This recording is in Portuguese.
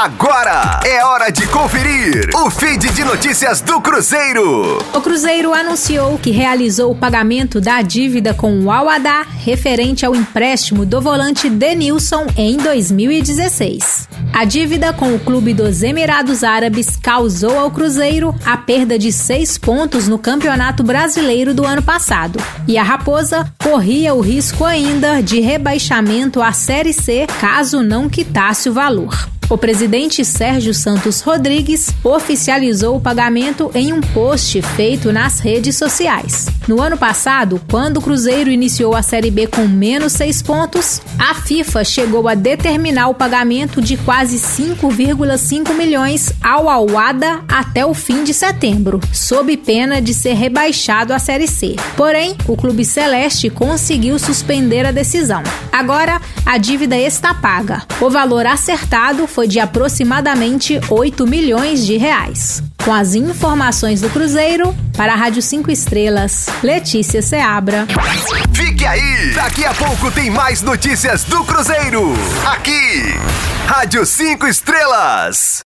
Agora é hora de conferir o feed de notícias do Cruzeiro. O Cruzeiro anunciou que realizou o pagamento da dívida com o Al-Adá referente ao empréstimo do volante Denilson em 2016. A dívida com o clube dos Emirados Árabes causou ao Cruzeiro a perda de seis pontos no Campeonato Brasileiro do ano passado. E a Raposa corria o risco ainda de rebaixamento à Série C caso não quitasse o valor. O presidente Sérgio Santos Rodrigues oficializou o pagamento em um post feito nas redes sociais. No ano passado, quando o Cruzeiro iniciou a Série B com menos seis pontos, a FIFA chegou a determinar o pagamento de quase 5,5 milhões ao Alwada até o fim de setembro, sob pena de ser rebaixado à Série C. Porém, o Clube Celeste conseguiu suspender a decisão. Agora, a dívida está paga. O valor acertado foi de aproximadamente 8 milhões de reais. Com as informações do Cruzeiro, para a Rádio 5 Estrelas, Letícia Seabra. Fique aí! Daqui a pouco tem mais notícias do Cruzeiro. Aqui, Rádio 5 Estrelas.